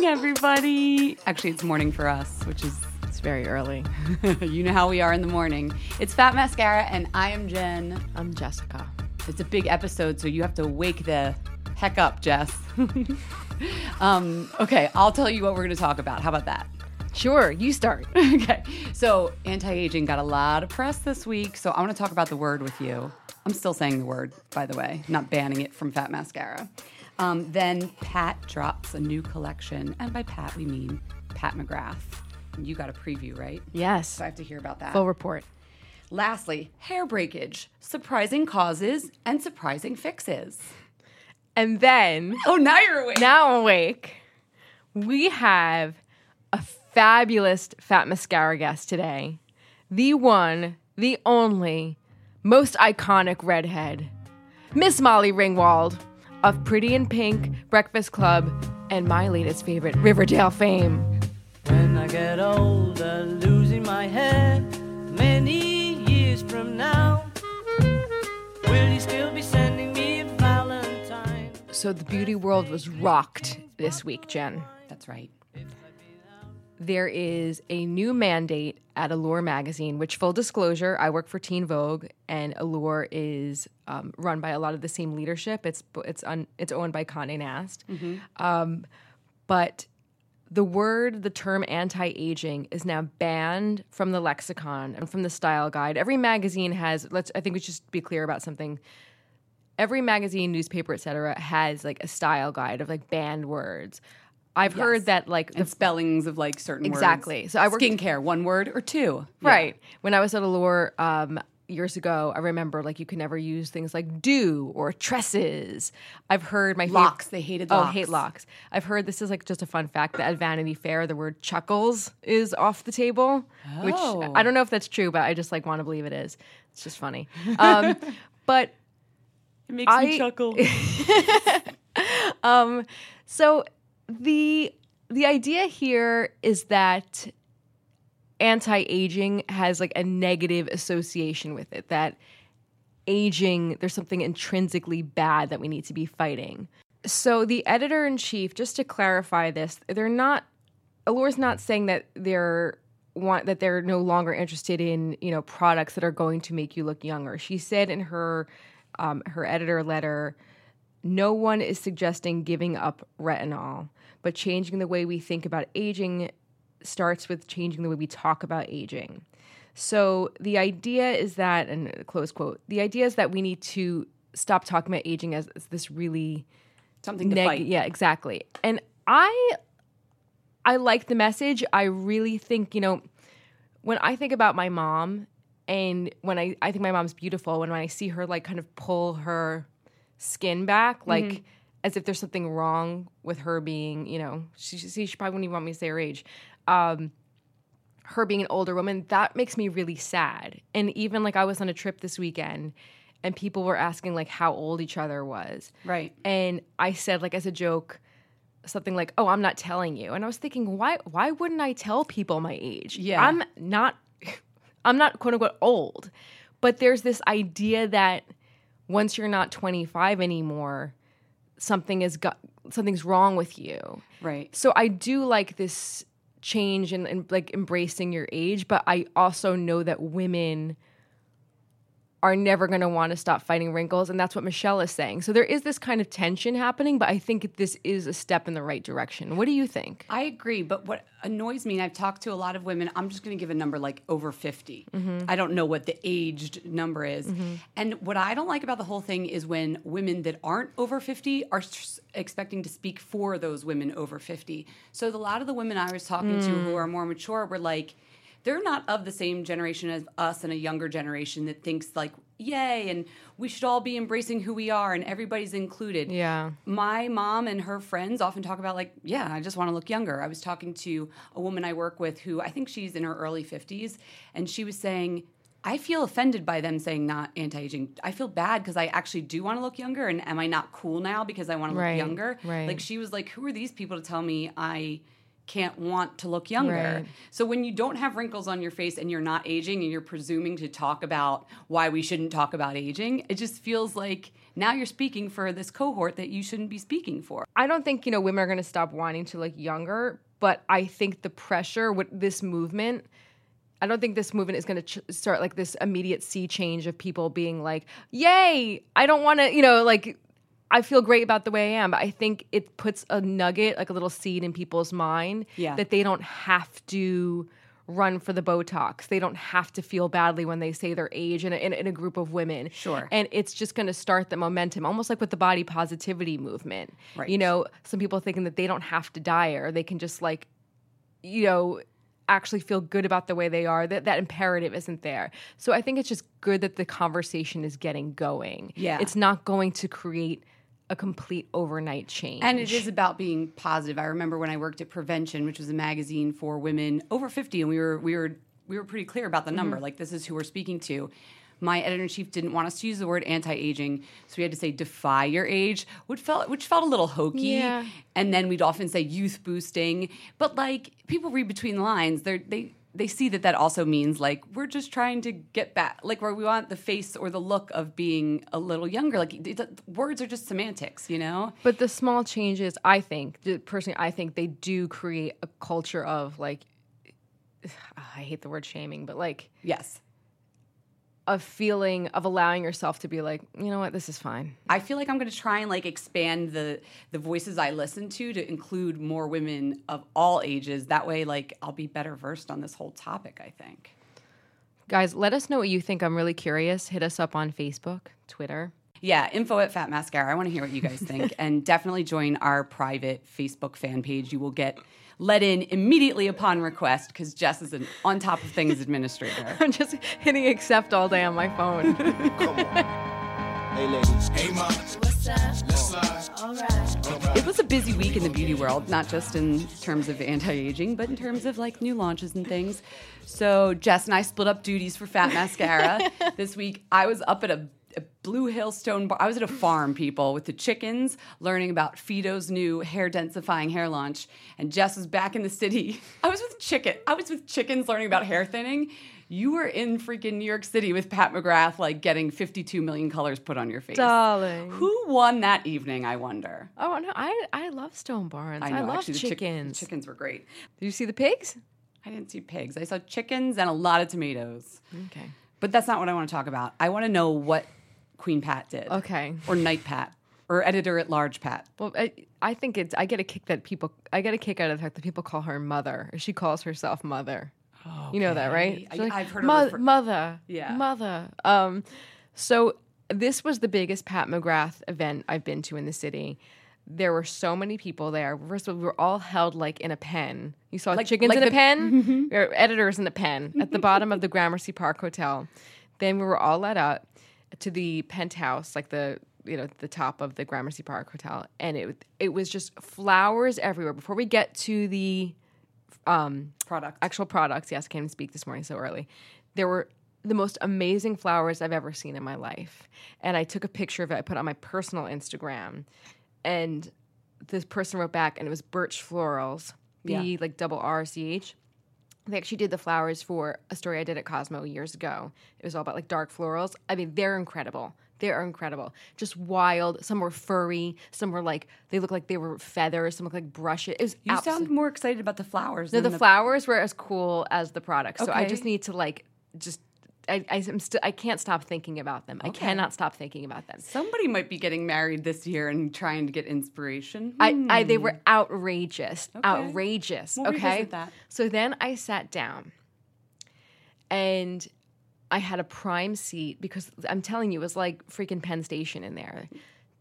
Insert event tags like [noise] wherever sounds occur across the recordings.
Morning, everybody. Actually, it's morning for us, which is It's very early. [laughs] you know how we are in the morning. It's Fat Mascara, and I am Jen. I'm Jessica. It's a big episode, so you have to wake the heck up, Jess. [laughs] um, okay, I'll tell you what we're going to talk about. How about that? Sure, you start. [laughs] okay, so anti aging got a lot of press this week, so I want to talk about the word with you. I'm still saying the word, by the way, not banning it from Fat Mascara. Um, then Pat drops a new collection, and by Pat we mean Pat McGrath. You got a preview, right? Yes. So I have to hear about that. Full report. Lastly, hair breakage, surprising causes and surprising fixes. And then, Oh, now you're awake. now awake, we have a fabulous fat mascara guest today. The one, the only, most iconic redhead, Miss Molly Ringwald of Pretty in Pink, Breakfast Club, and my latest favorite, Riverdale fame. When I get older, losing my hair many years from now, will you still be sending me a Valentine? So the beauty world was rocked this week, Jen. That's right. There is a new mandate at Allure magazine, which, full disclosure, I work for Teen Vogue, and Allure is um, run by a lot of the same leadership. It's it's un, it's owned by Condé Nast, um, but the word, the term anti-aging is now banned from the lexicon and from the style guide. Every magazine has. Let's. I think we should just be clear about something. Every magazine, newspaper, etc., has like a style guide of like banned words. I've heard that like the And spellings of like certain words. Exactly. words. So I worked- skincare, one word or two. Right. When I was at Allure, um, years ago, I remember like you could never use things like do or tresses. I've heard my fav- Locks. They hated Oh, hate locks. I've heard this is like just a fun fact that at Vanity Fair the word chuckles is off the table, which Oh. I don't know if that's true, but I just like want to believe it is. It's just funny. Um, [laughs] but It makes I- me chuckle. [laughs] um, so the the idea here is that anti-aging has like a negative association with it that aging there's something intrinsically bad that we need to be fighting. So the editor in chief just to clarify this they're not Allure's not saying that they're want that they're no longer interested in you know products that are going to make you look younger. She said in her um, her editor letter no one is suggesting giving up retinol, but changing the way we think about aging starts with changing the way we talk about aging. So the idea is that, and close quote, the idea is that we need to stop talking about aging as, as this really Something to neg- fight. Yeah, exactly. And I, I like the message. I really think you know, when I think about my mom, and when I I think my mom's beautiful. When I see her like kind of pull her skin back, like Mm-hmm. As if there's something wrong with her being, you know, she see she probably wouldn't even want me to say her age. Um, her being an older woman, that makes me really sad. And even like I was on a trip this weekend and people were asking like how old each other was. Right. And I said like as a joke something like, "Oh, I'm not telling you." And I was thinking, "Why why wouldn't I tell people my age? Yeah. I'm not [laughs] I'm not quote unquote old." But there's this idea that once you're not 25 anymore, something is got something's wrong with you. Right. So I do like this change and, and like embracing your age, but I also know that women are never going to want to stop fighting wrinkles and that's what Michelle is saying. So there is this kind of tension happening, but I think this is a step in the right direction. What do you think? I agree, but what annoys me, and I've talked to a lot of women, I'm just going to give a number like over 50. Mm-hmm. I don't know what the aged number is. Mm-hmm. And what I don't like about the whole thing is when women that aren't over 50 are s- expecting to speak for those women over 50. So a lot of the women I was talking to who mm. are more mature were like, they're not of the same generation as us and a younger generation that thinks like yay and we should all be embracing who we are and everybody's included Yeah. my mom and her friends often talk about like yeah i just want to look younger i was talking to a woman i work with who i think she's in her early 50s and she was saying i feel offended by them saying not anti-aging i feel bad because i actually do want to look younger and am i not cool now because i want to look Right, younger right. like she was like who are these people to tell me i can't want to look younger Right. so when you don't have wrinkles on your face and you're not aging and you're presuming to talk about why we shouldn't talk about aging, it just feels like now you're speaking for this cohort that you shouldn't be speaking for. I don't think, you know, women are going to stop wanting to look younger, but I think the pressure with this movement I don't think this movement is going to ch- start like this immediate sea change of people being like, "Yay, I don't want to," you know, like I feel great about the way I am. But I think it puts a nugget, like a little seed in people's mind Yeah. that they don't have to run for the Botox. They don't have to feel badly when they say their age in a, in a, in a group of women. Sure. And it's just going to start the momentum, almost like with the body positivity movement. Right. You know, some people thinking that they don't have to diet or they can just like, you know, actually feel good about the way they are. That that imperative isn't there. So I think it's just good that the conversation is getting going. Yeah. It's not going to create a complete overnight change. And it is about being positive. I remember when I worked at Prevention, which was a magazine for women over 50 and we were we were we were pretty clear about the number. Mm-hmm. Like this is who we're speaking to. My editor in chief didn't want us to use the word anti-aging, so we had to say defy your age, which felt which felt a little hokey. Yeah. And then we'd often say youth boosting, but like people read between the lines. They're they they see that that also means like we're just trying to get back, like where we want the face or the look of being a little younger. Like it, it- words are just semantics, you know. But the small changes, I think, personally, I think they do create a culture of like, [sighs] I hate the word shaming, but like Yes. A feeling of allowing yourself to be like, you know what, this is fine. I feel like I'm going to try and like expand the the voices I listen to to include more women of all ages. That way, like I'll be better versed on this whole topic. I think. Guys, let us know what you think. I'm really curious. Hit us up on Facebook, Twitter. Yeah, info at Fat Mascara. I want to hear what you guys think. [laughs] and definitely join our private Facebook fan page. You will get let in immediately upon request because Jess is an on top of things administrator. [laughs] I'm just hitting accept all day on my phone. [laughs] Hey, ladies. Hey, ma. What's up? Let's slide. All right. It was a busy week in the beauty world, not just in terms of anti aging, but in terms of like new launches and things. So, Jess and I split up duties for Fat Mascara. [laughs] this week, I was up at a a Blue Hill Stone Barns. I was at a farm, people, with the chickens, learning about Phyto's new hair densifying hair launch. And Jess was back in the city. [laughs] I was with chicken. I was with chickens learning about hair thinning. You were in freaking New York City with Pat McGrath, like getting 52 million colors put on your face. Darling. Who won that evening, I wonder? Oh, no. I, I love Stone Barns. I, know, love actually, chick- chickens. the chickens were great. Did you see the pigs? I didn't see pigs. I saw chickens and a lot of tomatoes. Okay. But that's not what I want to talk about. I want to know what Queen Pat did. Okay. Or Knight Pat. Or editor at large Pat. Well, I, I think it's. I get a kick that people. I get a kick out of the fact that people call her mother. Or she calls herself mother. You know that, right? I- I've heard "Mo- refer- mother. Yeah. mother. Um, so this was the biggest Pat McGrath event I've been to in the city. There were so many people there. First of all, we were all held like in a pen. You saw Like- chickens like in a the- pen, [laughs] or editors in a pen at the bottom of the Gramercy Park Hotel. Then we were all let out to the penthouse, like the you know the top of the Gramercy Park Hotel, and it it was just flowers everywhere. Before we get to the um, Product. actual products. Yes, I can't even speak this morning so early. There were the most amazing flowers I've ever seen in my life. And I took a picture of it, I put it on my personal Instagram. And this person wrote back, and it was Brrch Florals, B Yeah. like double R C H. They actually did the flowers for a story I did at Cosmo years ago. It was all about like dark florals. I mean, they're incredible. They are incredible. Just wild. Some were furry. Some were like they look like they were feathers. Some look like brushes. It was You sound more excited about the flowers. no, than the, flowers were as cool as the products. So I just need to like just I, I am still I can't stop thinking about them. I cannot stop thinking about them. Somebody might be getting married this year and trying to get inspiration. I, I they hmm. were outrageous, Okay. outrageous. We'll okay, so then I sat down, and I had a prime seat because I'm telling you, it was like freaking Penn Station in there.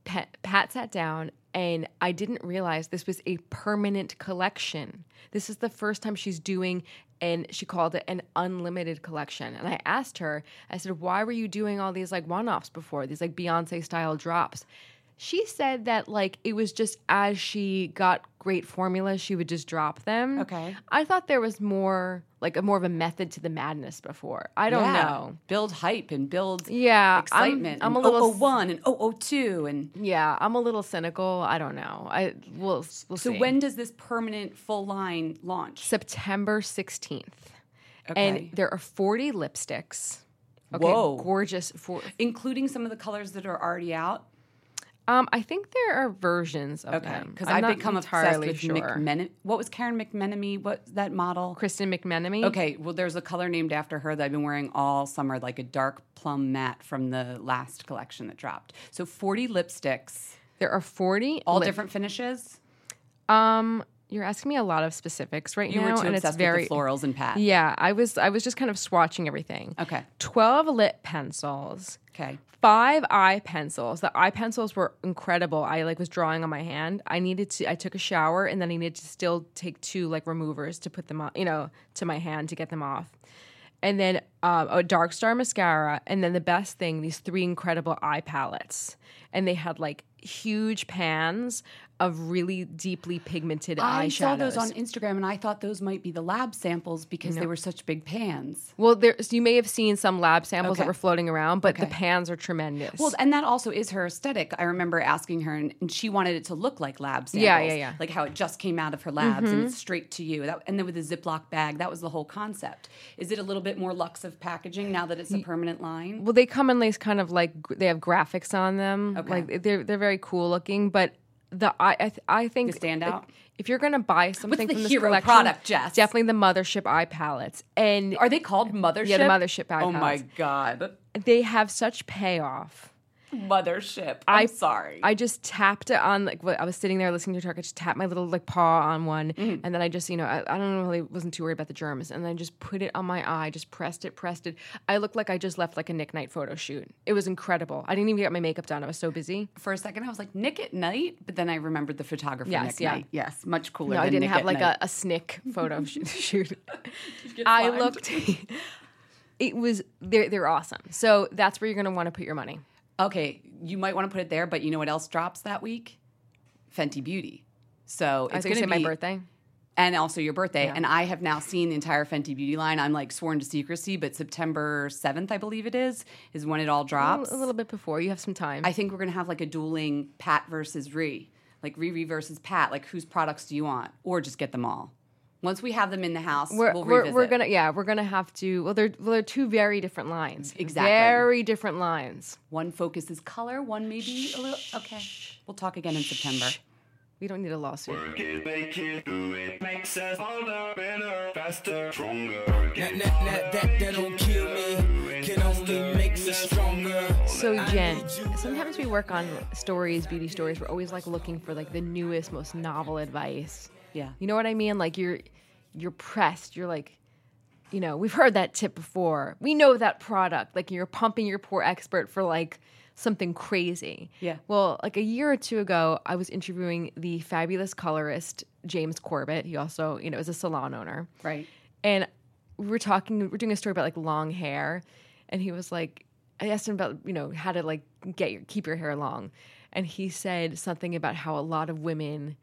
Pat, Pat sat down, and I didn't realize this was a permanent collection. This is the first time she's doing, and she called it an unlimited collection. And I asked her, I said, "Why were you doing all these like one-offs before? These like Beyonce style drops?" She said that like it was just as she got great formulas, she would just drop them. Okay. I thought there was more like a more of a method to the madness before. I don't Yeah. know. Build hype and build Yeah, I'm- excitement. I'm a little- 001 and 002 and Yeah, I'm a little cynical. I don't know. I will we'll so see. when does this permanent full line launch? September 16th. Okay. And there are 40 lipsticks. Okay, Whoa. gorgeous. For, including some of the colors that are already out. Um, I think there are versions of Okay, them because I've become obsessed with sure. McMenem. What was Karen McMenamy? What that model? Kristen McMenamy. Okay, well, there's a color named after her that I've been wearing all summer, like a dark plum matte from the last collection that dropped. So 40 lipsticks, there are 40. all lip- different finishes. Um, you're asking me a lot of specifics right You now, and it's very florals and Pat. Yeah, I was. I was just kind of swatching everything. Okay. 12 lip pencils. Okay. five eye pencils. The eye pencils were incredible. I like was drawing on my hand. I needed to. I took a shower and then I needed to still take two like removers to put them on, you know, to my hand to get them off. And then um, a dark star mascara, and then the best thing, these three incredible eye palettes, and they had like huge pans of really deeply pigmented I eyeshadows. I saw those on Instagram and I thought those might be the lab samples because they were such big pans. well, there's you may have seen some lab samples that were floating around, but the pans are tremendous. Well, and that also is her aesthetic. I remember asking her, and, and she wanted it to look like lab samples. Yeah, yeah, yeah. Like how it just came out of her labs and mm-hmm. it's straight to you. That, and then with a Ziploc bag, that was the whole concept. Is it a little bit more luxe of packaging now that it's a permanent line? Well, they come in these kind of like they have graphics on them. Okay. Like they're they're very cool looking, but the I I, th- I think The standout? like, if you're gonna buy something the from this hero collection, product, Jess? definitely the mothership eye palettes, and Are they called mothership? Yeah, the mothership eye Oh my god! they have such payoff. Mothership. I'm I- sorry. I just tapped it on like what I was sitting there listening to a track. I just tapped my little like paw on one, Mm-hmm. and then I just you know I, I don't know really wasn't too worried about the germs, and then I just put it on my eye, just pressed it, pressed it. I looked like I just left like a Nick Knight photo shoot. It was incredible. I didn't even get my makeup done. I was so busy. For a second, I was like Nick at Night, but then I remembered the photographer Yes, Nick yeah. Knight. Yes, much cooler. No, I didn't Nick have like a, Night. a snick photo [laughs] shoot. [laughs] I looked. [laughs] it was they're they're awesome. So that's where you're gonna want to put your money. Okay, you might want to put it there, but you know what else drops that week? Fenty Beauty. So I was it's gonna say be my birthday. and also your birthday. Yeah. And I have now seen the entire Fenty Beauty line. I'm like sworn to secrecy, but September 7th, I believe it is, is when it all drops. a little bit before. You have some time. I think we're gonna have like a dueling Pat versus Ree, like Riri versus Pat. Like whose products do you want, or just get them all? Once we have them in the house, we're, we'll we're, we're gonna yeah we're gonna have to well they're well they're two very different lines Exactly. very different lines One focuses color, one maybe a little. Okay, we'll talk again in September. we don't need a lawsuit Work it, make it, do it, makes us harder, better, faster, stronger. That, that, that, that, that don't kill me, can only make me stronger. so jen sometimes we work on stories beauty stories we're always like looking for like the newest most novel advice Yeah. you know what i mean? Like you're you're pressed. You're like you know we've heard that tip before. We know that product. Like you're pumping your poor expert for like something crazy. Yeah. well like a year or two ago i was interviewing the fabulous colorist james corbett. He also you know is a salon owner. Right. and we were talking We're doing a story about like long hair. And he was like i asked him about you know how to like get your keep your hair long. And he said something about how a lot of women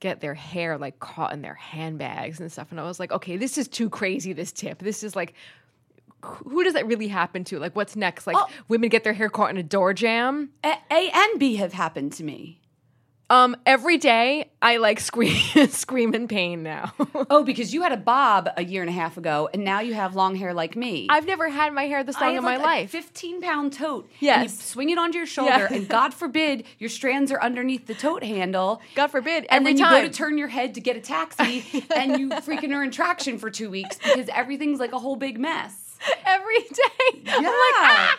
get their hair like caught in their handbags and stuff and i was like okay this is too crazy this tip this is like who does that really happen to like what's next like Oh. women get their hair caught in a door jam A, A and B have happened to me. Um every day i like [laughs] scream scream in pain now [laughs] Oh, because you had a bob a year and a half ago, and now you have long hair like me. i've never had my hair this long in my like a life 15 pound tote. and Yes. you swing it onto your shoulder, Yeah. and God forbid your strands are underneath the tote handle. god forbid And every then you time go to turn your head to get a taxi, [laughs] and you freaking are in traction for two weeks because everything's like a whole big mess. every day. Yeah. I'm like, ah!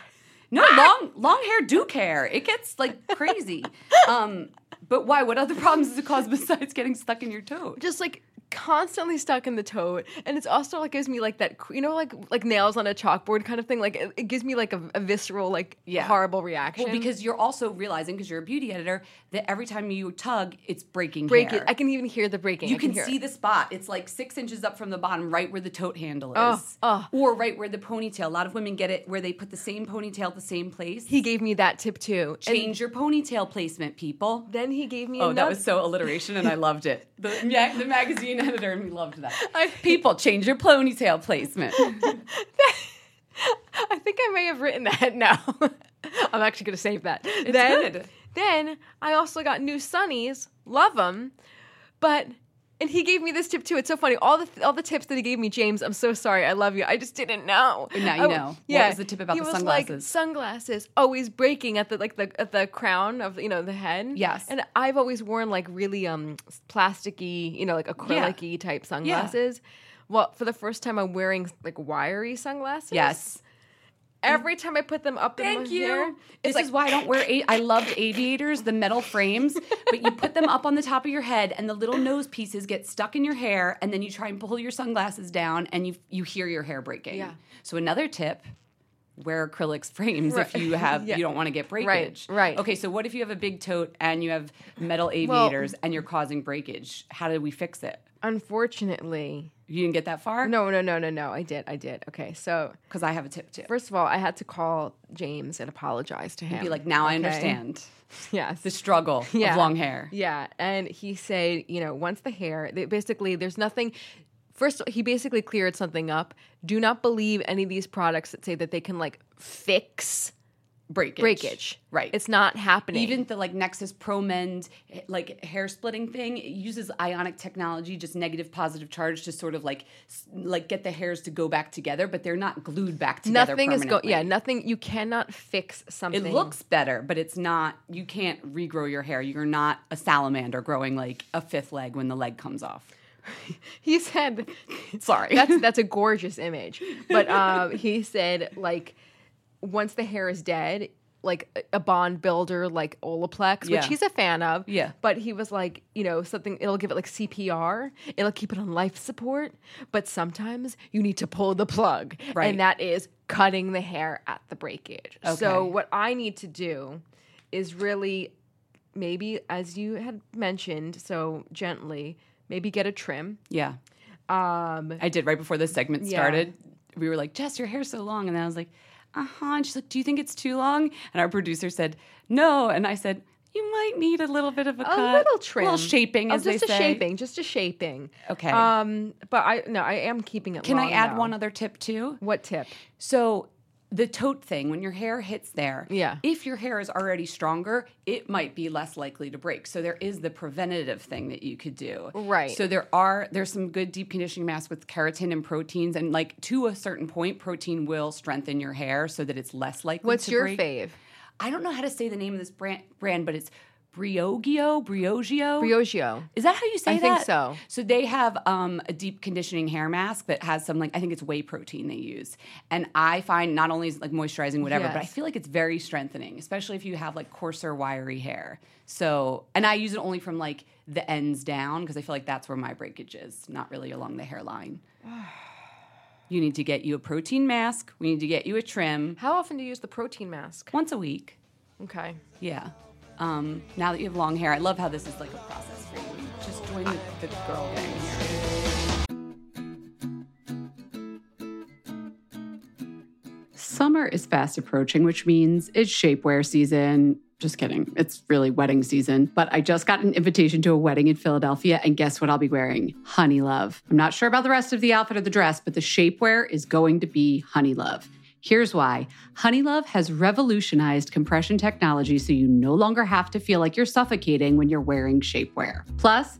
No, long long hair do care. It gets like crazy. Um, but why? What other [laughs] problems does it cause besides getting stuck in your tote? just like constantly stuck in the tote and it's also like gives me like that you know like like nails on a chalkboard kind of thing like it, it gives me like a, a visceral like Yeah. horrible reaction Well, because you're also realizing, because you're a beauty editor, that every time you tug, it's breaking break hair. it i can even hear the breaking You I can hear see it. the spot. It's like six inches up from the bottom, right where the tote handle oh, is. Oh, oh. Or right where the ponytail. A lot of women get it where they put the same ponytail at the same place. he gave me that tip too And Change your ponytail placement, people. then he gave me Oh, that was so alliteration, and I [laughs] loved it. The, the magazine [laughs] editor and me loved that. I- People, change your ponytail placement. [laughs] I think I may have written that now. I'm actually going to save that. It's then, good. Then I also got new sunnies. Love them. But and he gave me this tip too. It's so funny. All the all the tips that he gave me, James. I'm so sorry. I love you. I just didn't know. Now you I- know. What Yeah. was the tip about he the was Like, sunglasses? sunglasses always breaking at the like the at the crown of you know the head. Yes. And I've always worn like really um plasticky, you know, like acrylic-y type sunglasses. Well, for the first time, I'm wearing like wiry sunglasses. yes. Every time I put them up in Thank my you. hair, This like is why I don't wear. A- I loved aviators, the metal frames, but you put them up on the top of your head, and the little nose pieces get stuck in your hair, and then you try and pull your sunglasses down, and you you hear your hair breaking. Yeah. So another tip: wear acrylics frames if you have [laughs] Yeah. you don't want to get breakage. right. Okay. So what if you have a big tote and you have metal aviators and you're causing breakage? How do we fix it? Unfortunately, You didn't get that far? no, no, no, no, no. I did, I did. Okay, so Because I have a tip too. first of all, I had to call James and apologize to him. Be like, now I Okay? understand [laughs] Yes. the struggle Yeah. of long hair. Yeah, and he said, you know, once the hair, they, basically, there's nothing. First, he basically cleared something up. Do not believe any of these products that say that they can like fix Breakage. breakage. Right. It's not happening. Even the like Nexxus Pro Mend like hair splitting thing it uses ionic technology, just negative positive charge to sort of like like get the hairs to go back together, but they're not glued back together. nothing is going. Yeah, nothing. You cannot fix something. It looks better, but it's not. You can't regrow your hair. You're not a salamander growing like a fifth leg when the leg comes off. [laughs] He said, Sorry. that's that's a gorgeous image. But um, he said like once the hair is dead, like a- bond builder like Olaplex, which Yeah. he's a fan of. Yeah. But he was like, you know, something it'll give it like CPR, it'll keep it on life support, but sometimes you need to pull the plug. Right. And that is cutting the hair at the breakage. So what I need to do is really maybe as you had mentioned so gently, maybe get a trim. Yeah. Um I did right before this segment Yeah. started. We were like, Jess, your hair's so long. And I was like, uh huh. And she's like, Do you think it's too long? And our producer said, No. And I said, You might need a little bit of a, a cut. little trim, A little shaping, Oh, as just they a say. shaping, just a shaping. Okay. Um, but I no, I am keeping it. Can I add though. one other tip too? What tip? So the tote thing, when your hair hits there, Yeah. if your hair is already stronger, it might be less likely to break. So there is the preventative thing that you could do. Right. So there are there's some good deep conditioning masks with keratin and proteins, and like to a certain point, protein will strengthen your hair so that it's less likely. To break. What's your break. fave? I don't know how to say the name of this brand, brand but it's Briogeo, Briogeo. Briogeo. Is that how you say I that? I think so. So they have um, a deep conditioning hair mask that has some like I think it's whey protein they use, and I find not only is it, like moisturizing whatever, but I feel like it's very strengthening, especially if you have like coarser, wiry hair. So, and I use it only from like the ends down because I feel like that's where my breakage is, not really along the hairline. [sighs] You need to get you a protein mask. We need to get you a trim How often do you use the protein mask? once a week. Okay. Yeah. Um, now that you have long hair, I love how this is like a process for you. Just join the, the girl gang here. Summer is fast approaching, which means it's shapewear season. Just kidding. It's really wedding season. But I just got an invitation to a wedding in Philadelphia, and guess what I'll be wearing? Honey Love. I'm not sure about the rest of the outfit or the dress, but the shapewear is going to be Honey Love. Here's why Honey Love has revolutionized compression technology so you no longer have to feel like you're suffocating when you're wearing shapewear. Plus,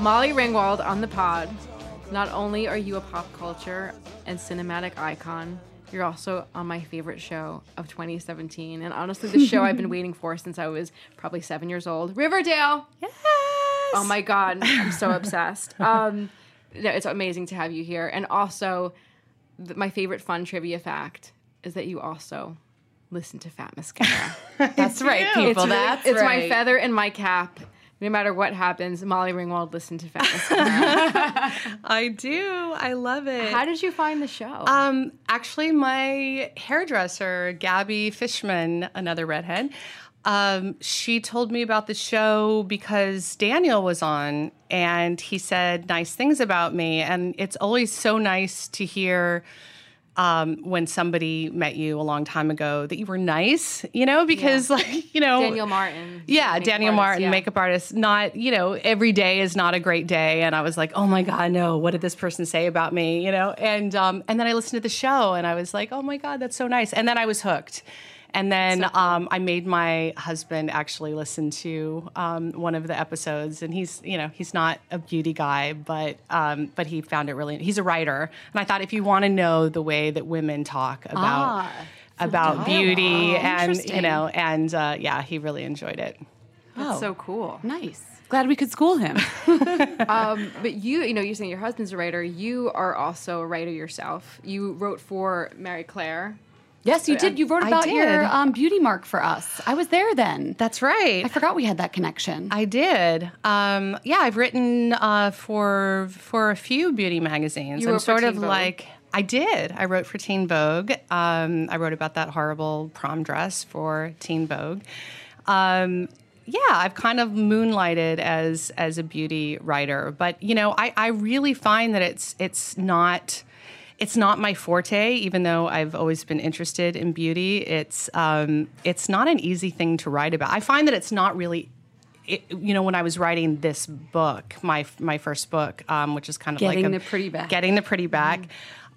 Molly Ringwald on the pod. Not only are you a pop culture and cinematic icon, you're also on my favorite show of 2017. And honestly, the show I've been [laughs] waiting for since I was probably seven years old Riverdale. Yes. Oh my God. I'm so obsessed. [laughs] Um, no, it's amazing to have you here. And also, th- my favorite fun trivia fact is that you also listen to Fat Mascara. [laughs] That's right, people. It's, That's it's my feather in my cap. No matter what happens, Molly Ringwald listened to Fat [laughs] I do. I love it. How did you find the show? Um, actually, my hairdresser, Gabby Fishman, another redhead, um, she told me about the show because Daniel was on and he said nice things about me. And it's always so nice to hear um, when somebody met you a long time ago that you were nice, you know, because, like, you know, Daniel Martin. yeah, Daniel artist, Martin, yeah. makeup artist. Not, you know, every day is not a great day. And I was like, oh my God, no, what did this person say about me? You know? And um, and then I listened to the show and I was like, oh my God, that's so nice. And then I was hooked. And then um, I made my husband actually listen to um, one of the episodes, and he's, you know, he's not a beauty guy, but um, but he found it really. He's a writer, and I thought if you want to know the way that women talk about about beauty, and you know, and uh, yeah, he really enjoyed it. That's so cool. Nice. Glad we could school him. [laughs] Um, but you, you know, you're saying your husband's a writer. You are also a writer yourself. You wrote for Marie Claire. Yes, you did. You wrote about your um, beauty mark for us. I was there then. That's right. I forgot we had that connection. I did. Um, yeah, I've written uh, for for a few beauty magazines. You I'm sort of Vogue? like I did. I wrote for Teen Vogue. Um, I wrote about that horrible prom dress for Teen Vogue. Um, yeah, I've kind of moonlighted as as a beauty writer, but you know, I, I really find that it's it's not it's not my forte, even though I've always been interested in beauty. It's um, it's not an easy thing to write about. I find that it's not really it, you know, when I was writing this book, my my first book, um, which is kind of Getting like a, the Pretty Back. getting the pretty back.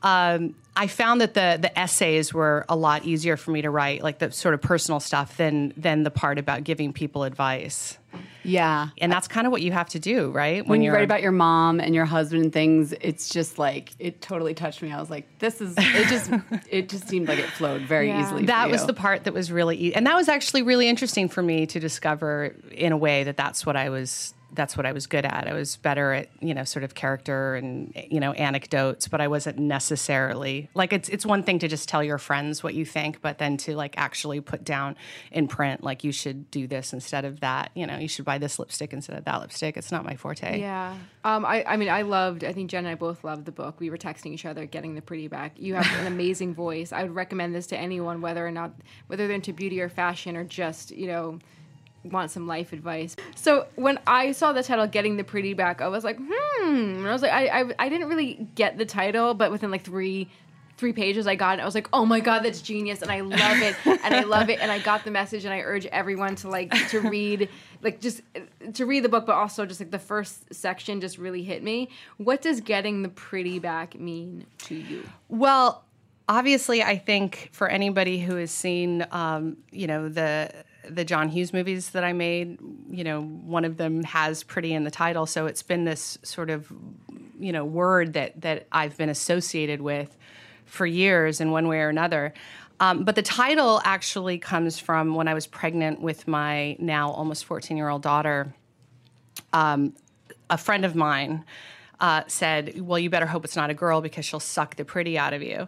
Um, I found that the the essays were a lot easier for me to write, like the sort of personal stuff, than than the part about giving people advice. Yeah. And that's kind of what you have to do, right? When you you're write about your mom and your husband and things, it's just like it totally touched me. I was like, this is it. Just [laughs] it just seemed like it flowed very Yeah. easily. that was the part that was really e- and that was actually really interesting for me to discover in a way that that's what i was that's what I was good at. I was better at you know sort of character and you know anecdotes, but I wasn't necessarily like it's it's one thing to just tell your friends what you think, but then to like actually put down in print like you should do this instead of that. You know, you should buy this lipstick instead of that lipstick. It's not my forte. Yeah. Um, I, I mean, I loved, I think Jen and I both loved the book. We were texting each other, getting the pretty back. You have an [laughs] amazing voice. I would recommend this to anyone, whether or not, whether they're into beauty or fashion or just, you know, want some life advice. So when I saw the title "Getting the Pretty Back," I was like, hmm. And I was like, I, I, I didn't really get the title, but within like three three pages I got it. I was like, oh my god, that's genius, and I love it, and I love it, and I got the message, and I urge everyone to like to [laughs] read, like just to read the book, but also just like the first section just really hit me. What does getting the pretty back mean to you? Well, obviously, I think for anybody who has seen, um, you know, the the John Hughes movies that I made, you know, one of them has pretty in the title, so it's been this sort of, you know, word that that I've been associated with for years in one way or another. Um, but the title actually comes from when I was pregnant with my now almost 14 year old daughter. Um, a friend of mine uh, said, Well, you better hope it's not a girl because she'll suck the pretty out of you.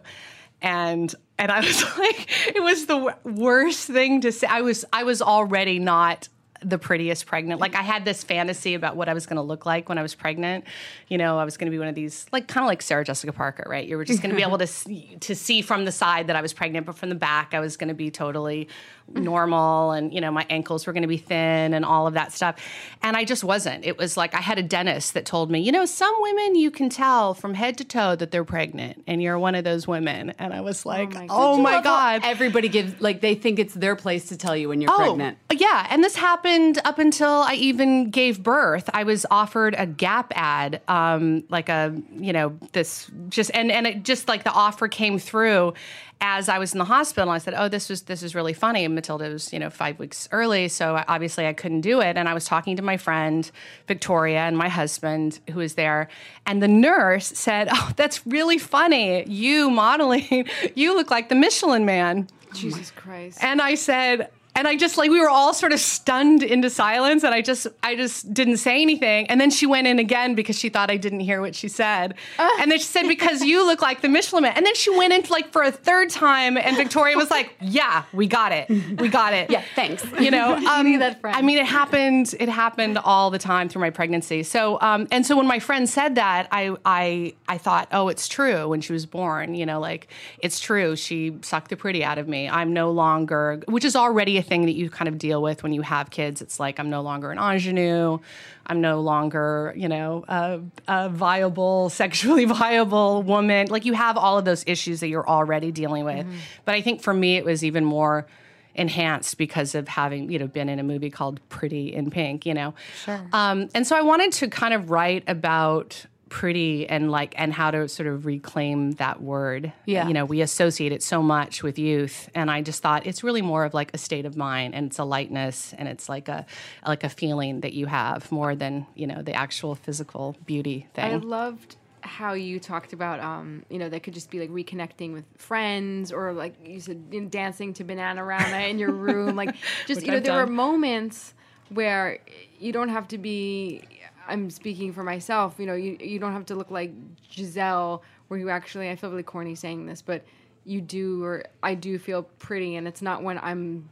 And and I was [laughs] like, it was the worst thing to say. I was I was already not the prettiest pregnant. Like I had this fantasy about what I was going to look like when I was pregnant. You know, I was going to be one of these, like kind of like Sarah Jessica Parker, right? You were just going to be [laughs] able to see, to see from the side that I was pregnant, but from the back, I was going to be totally normal, and you know, my ankles were going to be thin and all of that stuff. And I just wasn't. It was like I had a dentist that told me, you know, some women you can tell from head to toe that they're pregnant, and you're one of those women. And I was like, oh my, god, Everybody gives like they think it's their place to tell you when you're Oh, pregnant. Yeah, and this happened up until I even gave birth. I was offered a Gap ad, um, like a you know this just and and it just like the offer came through as I was in the hospital. I said, "Oh, this was this is really funny." Matilda was you know five weeks early, so obviously I couldn't do it. And I was talking to my friend Victoria and my husband who was there, and the nurse said, "Oh, that's really funny. You modeling, [laughs] you look like the Michelin Man." Jesus Christ. And I said, and I just like we were all sort of stunned into silence, and I just I just didn't say anything. And then she went in again because she thought I didn't hear what she said. and then she said, "Because you look like the Michelin Man." And then she went in like for a third time, and Victoria was like, "Yeah, we got it, we got it." Yeah, thanks. You know, [laughs] um, that. I mean, it happened. It happened all the time through my pregnancy. So, um, and so when my friend said that, I, I, I thought, oh, it's true. When she was born, you know, like it's true. She sucked the pretty out of me. I'm no longer, which is already a thing that you kind of deal with when you have kids. It's like I'm no longer an ingenue. I'm no longer, you know, a, a viable, [laughs] sexually viable woman. Like you have all of those issues that you're already dealing with. But I think for me, it was even more enhanced because of having you know been in a movie called Pretty in Pink, you know. Sure. Um, and so I wanted to kind of write about pretty and like and how to sort of reclaim that word. Yeah. You know, we associate it so much with youth and I just thought it's really more of like a state of mind and it's a lightness and it's like a like a feeling that you have more than, you know, the actual physical beauty thing. I loved how you talked about, um, you know, that could just be like reconnecting with friends or like you said, you know, dancing to Bananarama in your room. Like, [laughs] just, Which you know, I've there were moments where you don't have to be, I'm speaking for myself, you know, you, you don't have to look like Gisele, where you actually, I feel really corny saying this, but you do, or I do feel pretty. And it's not when I'm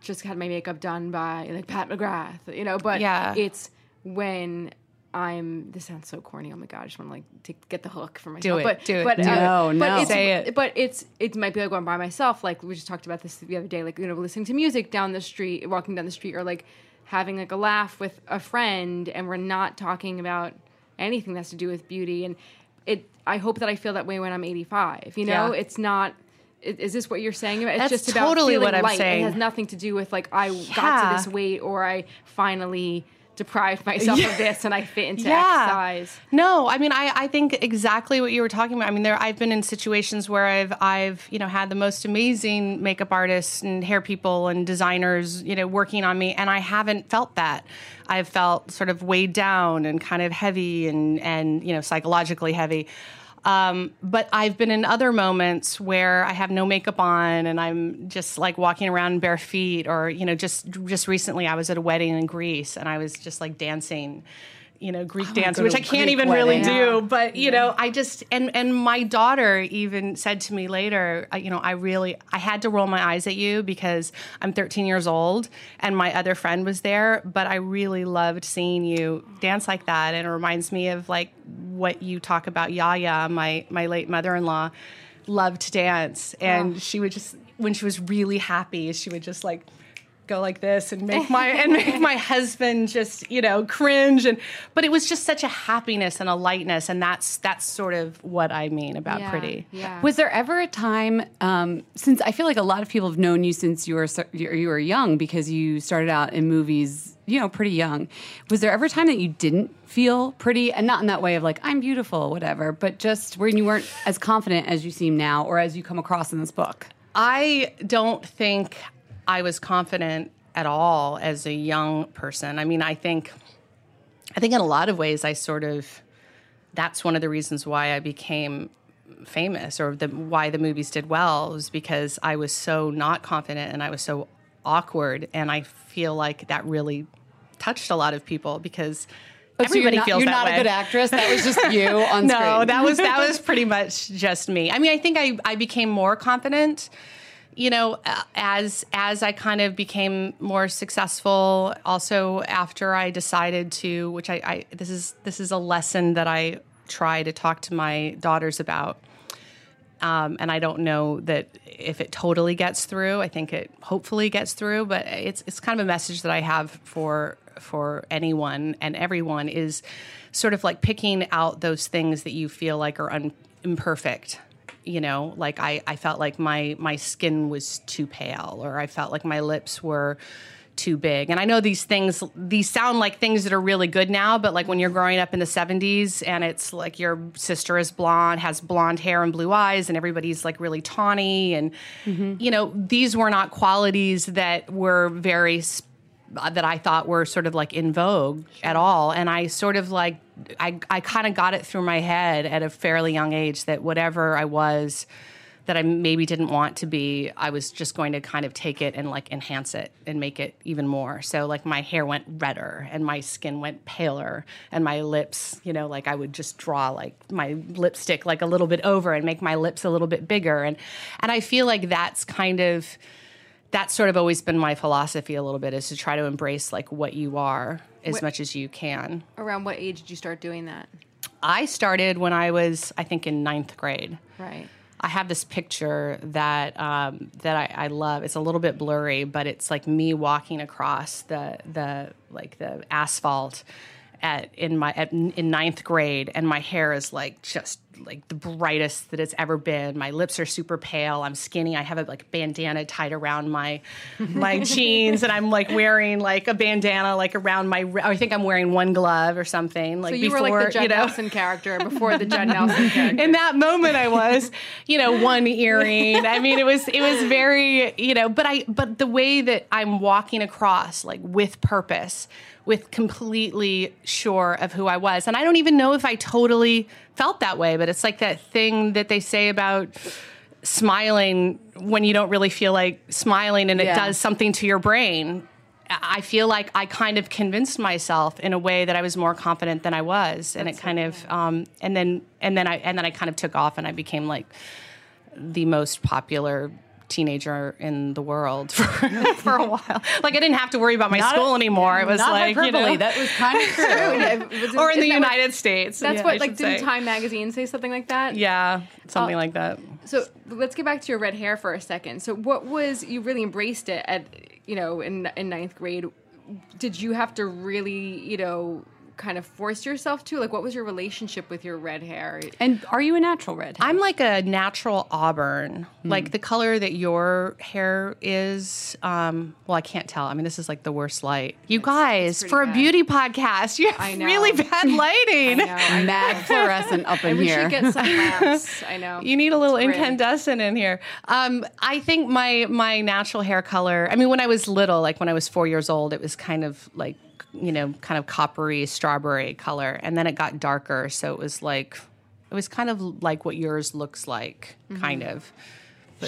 just had my makeup done by like Pat McGrath, you know, but Yeah. it's when I'm. This sounds so corny. Oh my god! I just want to like take, get the hook for myself. it, But do it. But, Do uh, it. No, but no. It's, Say it. But it's it might be like going by myself. Like we just talked about this the other day. Like you know, listening to music down the street, walking down the street, or like having like a laugh with a friend, and we're not talking about anything that's to do with beauty. And it. I hope that I feel that way when I'm 85. You know, Yeah. it's not. Is this what you're saying? It's That's just about totally feeling what I'm light. saying. It has nothing to do with like I got to this weight or I finally deprived myself of this and I fit into Yeah. exercise. No, I mean, I, I think exactly what you were talking about. I mean, there I've been in situations where I've I've you know had the most amazing makeup artists and hair people and designers you know working on me, and I haven't felt that. I've felt sort of weighed down and kind of heavy and and you know psychologically heavy. Um, but I've been in other moments where I have no makeup on and I'm just like walking around bare feet, or you know, just just recently I was at a wedding in Greece and I was just like dancing you know Greek dance, which I can't Greek even really do. But you know, I just and and my daughter even said to me later, uh, you know, I really I had to roll my eyes at you because I'm 13 years old and my other friend was there, but I really loved seeing you dance like that, and it reminds me of like what you talk about. Yaya, my my late mother-in-law, loved to dance, and oh. she would just when she was really happy, she would just like go like this and make my and make my [laughs] husband just you know cringe and but it was just such a happiness and a lightness and that's that's sort of what I mean about Yeah, pretty. Yeah. Was there ever a time, um, since I feel like a lot of people have known you since you were you you were young because you started out in movies, you know, pretty young. Was there ever a time that you didn't feel pretty, and not in that way of like I'm beautiful, whatever, but just when you weren't as confident as you seem now, or as you come across in this book? I don't think I was confident at all as a young person. I mean, I think I think in a lot of ways I sort of that's one of the reasons why I became famous or the, why the movies did well was because I was so not confident and I was so awkward and I feel like that really touched a lot of people because oh, everybody you're not, feels you're that not way. a good actress. That was just you [laughs] on no, screen. that was that was pretty much just me. I mean, I think I I became more confident, you know, as as I kind of became more successful. Also, after I decided to, which I, I this is this is a lesson that I try to talk to my daughters about. Um, and I don't know that if it totally gets through. I think it hopefully gets through, but it's it's kind of a message that I have for for anyone and everyone is sort of like picking out those things that you feel like are un- imperfect. You know, like I, I felt like my my skin was too pale, or I felt like my lips were too big. And I know these things these sound like things that are really good now, but like when you're growing up in the 70s and it's like your sister is blonde, has blonde hair and blue eyes and everybody's like really tawny and mm-hmm. you know, these were not qualities that were very sp- that I thought were sort of like in vogue at all. And I sort of like I I kind of got it through my head at a fairly young age that whatever I was that I maybe didn't want to be, I was just going to kind of take it and like enhance it and make it even more. So like my hair went redder and my skin went paler and my lips, you know, like I would just draw like my lipstick like a little bit over and make my lips a little bit bigger and and I feel like that's kind of that's sort of always been my philosophy a little bit is to try to embrace like what you are as Wh- much as you can. Around what age did you start doing that? I started when I was, I think, in ninth grade. Right. I have this picture that um, that I, I love. It's a little bit blurry, but it's like me walking across the the like the asphalt at in my at, in ninth grade, and my hair is like just like the brightest that it's ever been. My lips are super pale. I'm skinny. I have a like bandana tied around my my [laughs] jeans, and I'm like wearing like a bandana like around my. I think I'm wearing one glove or something. Like So you before, were like the Judd you know. Nelson character before the Judd Nelson [laughs] character. in that moment I was, you know, one earring. I mean, it was it was very, you know, but I but the way that I'm walking across like with purpose, with completely sure of who I was. And I don't even know if I totally felt that way, but it's like that thing that they say about smiling when you don't really feel like smiling and it does something to your brain. I feel like I kind of convinced myself in a way that I was more confident than I was, and it kind of, um, and then and then I and then I kind of took off, and I became like the most popular teenager in the world [laughs] for, for a while. Like I didn't have to worry about my Not school a- anymore. It was like you know, That was kind of true. [laughs] or in the that what- United States. That's Yeah, what like didn't say. Time magazine say something like that? Yeah, something Uh, like that. So let's get back to your red hair for a second. So what was you really embraced it at you know in in ninth grade? Did you have to really you know kind of force yourself to like what was your relationship with your red hair? and are you a natural red? I'm like a natural auburn, Hmm. like the color that your hair is. Um, well, I can't tell. I mean, this is like the worst light. You guys, pretty for a beauty podcast, you have I know. really bad [laughs] lighting. Mad fluorescent up in we here. should get some [laughs] lamps. I know. You need a little It's grim. incandescent in here. Um, I think my my natural hair color. I mean, when I was little, like when I was four years old, it was kind of like you know, kind of coppery strawberry color, and then it got darker. So it was like it was kind of like what yours looks like, kind mm-hmm. of.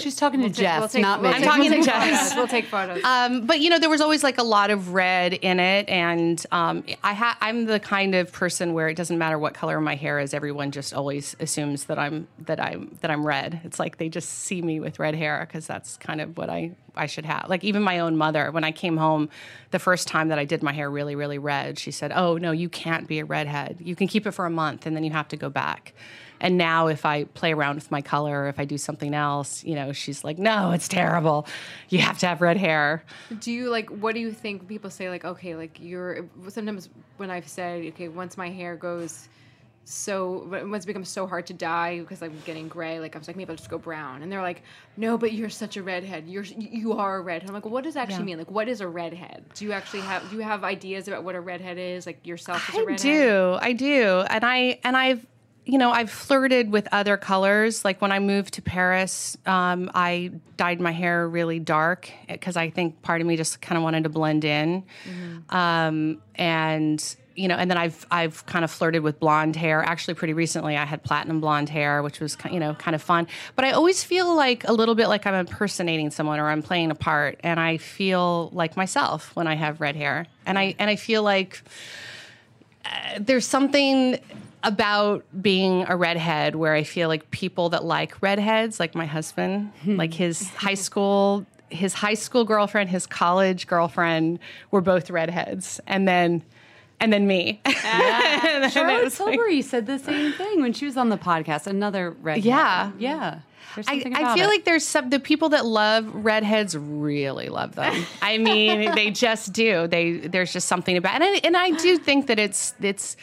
She's talking to Jeff. We'll take- not we'll me. I'm talking to [laughs] we'll take Jess. photos. We'll take photos. Um, but you know, there was always like a lot of red in it, and um, I ha- I'm the kind of person where it doesn't matter what color my hair is. Everyone just always assumes that I'm that I'm that I'm red. It's like they just see me with red hair because that's kind of what I I should have. Like even my own mother, when I came home the first time that I did my hair really really red, she said, "Oh no, you can't be a redhead. You can keep it for a month, and then you have to go back." And now, if I play around with my color, or if I do something else, you know, she's like, "No, it's terrible. You have to have red hair." do you like what do you think people say like okay like you're sometimes when i've said okay once my hair goes so once it becomes so hard to dye because i'm getting gray like i was like maybe i'll just go brown. And they're like no but you're such a redhead. You're you are a redhead. I'm like well, what does that actually mean? Like what is a redhead? Do you actually have do you have ideas about what a redhead is? Like yourself as a I redhead? I do, I do, and I and I've you know I've flirted with other colors. Like when I moved to Paris, um, I dyed my hair really dark because I think part of me just kind of wanted to blend in, um, and you know, and then I've I've kind of flirted with blonde hair. Actually, pretty recently, I had platinum blonde hair, which was you know kind of fun. But I always feel like a little bit like I'm impersonating someone or I'm playing a part, and I feel like myself when I have red hair, and I and I feel like there's something about being a redhead where I feel like people that like redheads, like my husband, hmm. like his high school, his high school girlfriend, his college girlfriend, were both redheads, and then, and then me. [laughs] [laughs] And then Charlotte was like- Tilbury said the same thing when she was on the podcast. Another redhead. Yeah. yeah. I, I feel it. like there's some the people that love redheads really love them. I mean, they just do. They there's just something about and I, and I do think that it's it's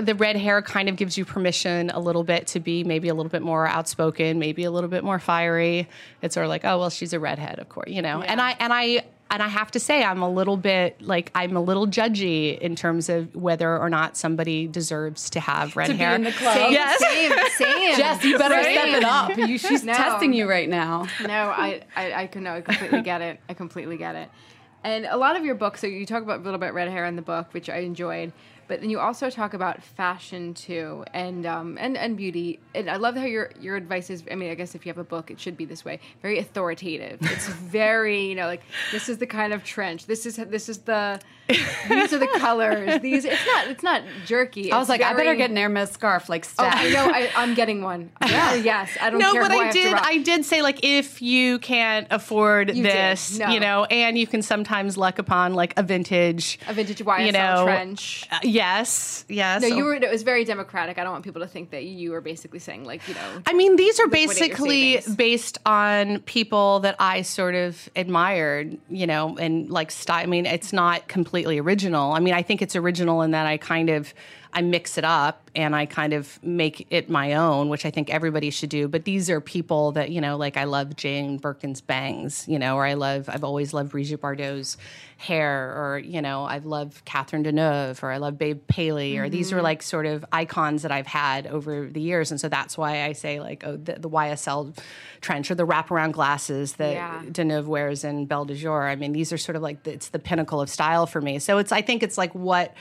the red hair kind of gives you permission a little bit to be maybe a little bit more outspoken, maybe a little bit more fiery. It's sort of like, oh well, she's a redhead, of course, you know. And I and I and I have to say, I'm a little bit like I'm a little judgy in terms of whether or not somebody deserves to have red To be hair. in the club. same, Yes. same same Jess, you better Same. step it up. You, she's No. testing you right now. no, I, I, I can no, I completely get it. I completely get it. And a lot of your books, so you talk about a little bit red hair in the book, which I enjoyed, but then you also talk about fashion too, and um, and and beauty. And I love how your your advice is. I mean, I guess if you have a book, it should be this way, very authoritative. It's very, you know, like this is the kind of trench. This is this is the these are the colors. These it's not it's not jerky. I was It's like, I better get an Hermes scarf, like Oh, stat. I know. I, I'm getting one. [laughs] Yeah. yes, I don't no, care but who I have did. I did say like if you can't afford You this, No. you know, and you can sometimes luck upon like a vintage, a vintage YSL you know, trench. uh, yes, yes. No, you were. It was very democratic. I don't want people to think that you were basically saying like you know. I mean, these are basically based on people that I sort of admired, you know, and like style. I mean, it's not completely original. I mean, I think it's original in that I kind of I mix it up and I kind of make it my own, which I think everybody should do. But these are people that you know, like I love Jane Birkin's bangs, you know, or I love I've always loved Brigitte Bardot's hair, or you know, I've loved Catherine Deneuve, or I love Babe Paley, or these are mm-hmm. like sort of icons that I've had over the years, and so that's why I say like, oh, the, the YSL trench or the wraparound glasses that Yeah. Deneuve wears in Belle de Jour. I mean, these are sort of like the, it's the pinnacle of style for me. So it's I think it's like what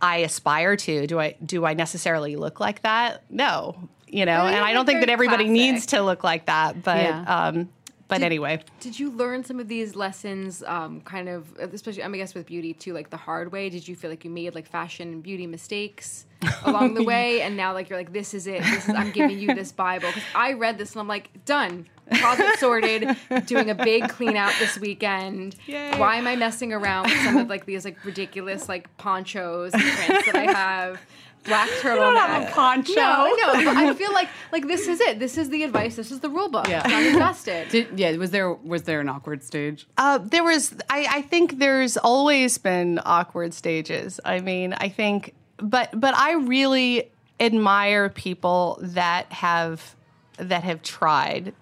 I aspire to. Do I do I necessarily look like that? No, you know, and I don't think that everybody classic. needs to look like that. But Yeah. um, but anyway, Did you learn some of these lessons, um, kind of, especially I, mean, I guess with beauty too, like the hard way? Did you feel like you made like fashion and beauty mistakes [laughs] along the way, and now like you're like, this is it. This is I'm giving you this Bible because I read this and I'm like, done. Closet sorted. Doing a big clean out this weekend. Why am I messing around with some of like these like ridiculous like ponchos and prints that I have? Black turtleneck. poncho. No, no. but I feel like like this is it. This is the advice. This is the rule book. Yeah. I'm invested. [laughs] Did, yeah, was there was there an awkward stage? Uh, there was, I, I think there's always been awkward stages. I mean, I think, but but I really admire people that have that have tried.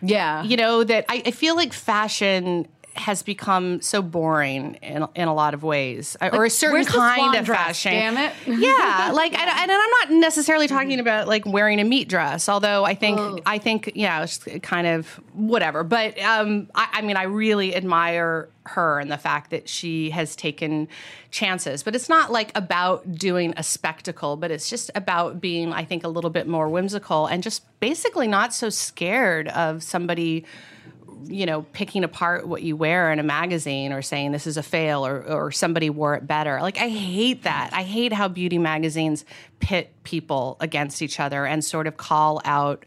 Yeah, You know that I, I feel like fashion has become so boring in, in a lot of ways, or a certain kind of dress, fashion. damn it. yeah, [laughs] like, and, and I'm not necessarily talking about like wearing a meat dress, although I think I think yeah, it's kind of whatever. But um, I, I mean, I really admire her and the fact that she has taken chances. But it's not like about doing a spectacle, but it's just about being, I think, a little bit more whimsical and just basically not so scared of somebody you know, picking apart what you wear in a magazine or saying this is a fail or, or somebody wore it better. Like, I hate that. I hate how beauty magazines pit people against each other and sort of call out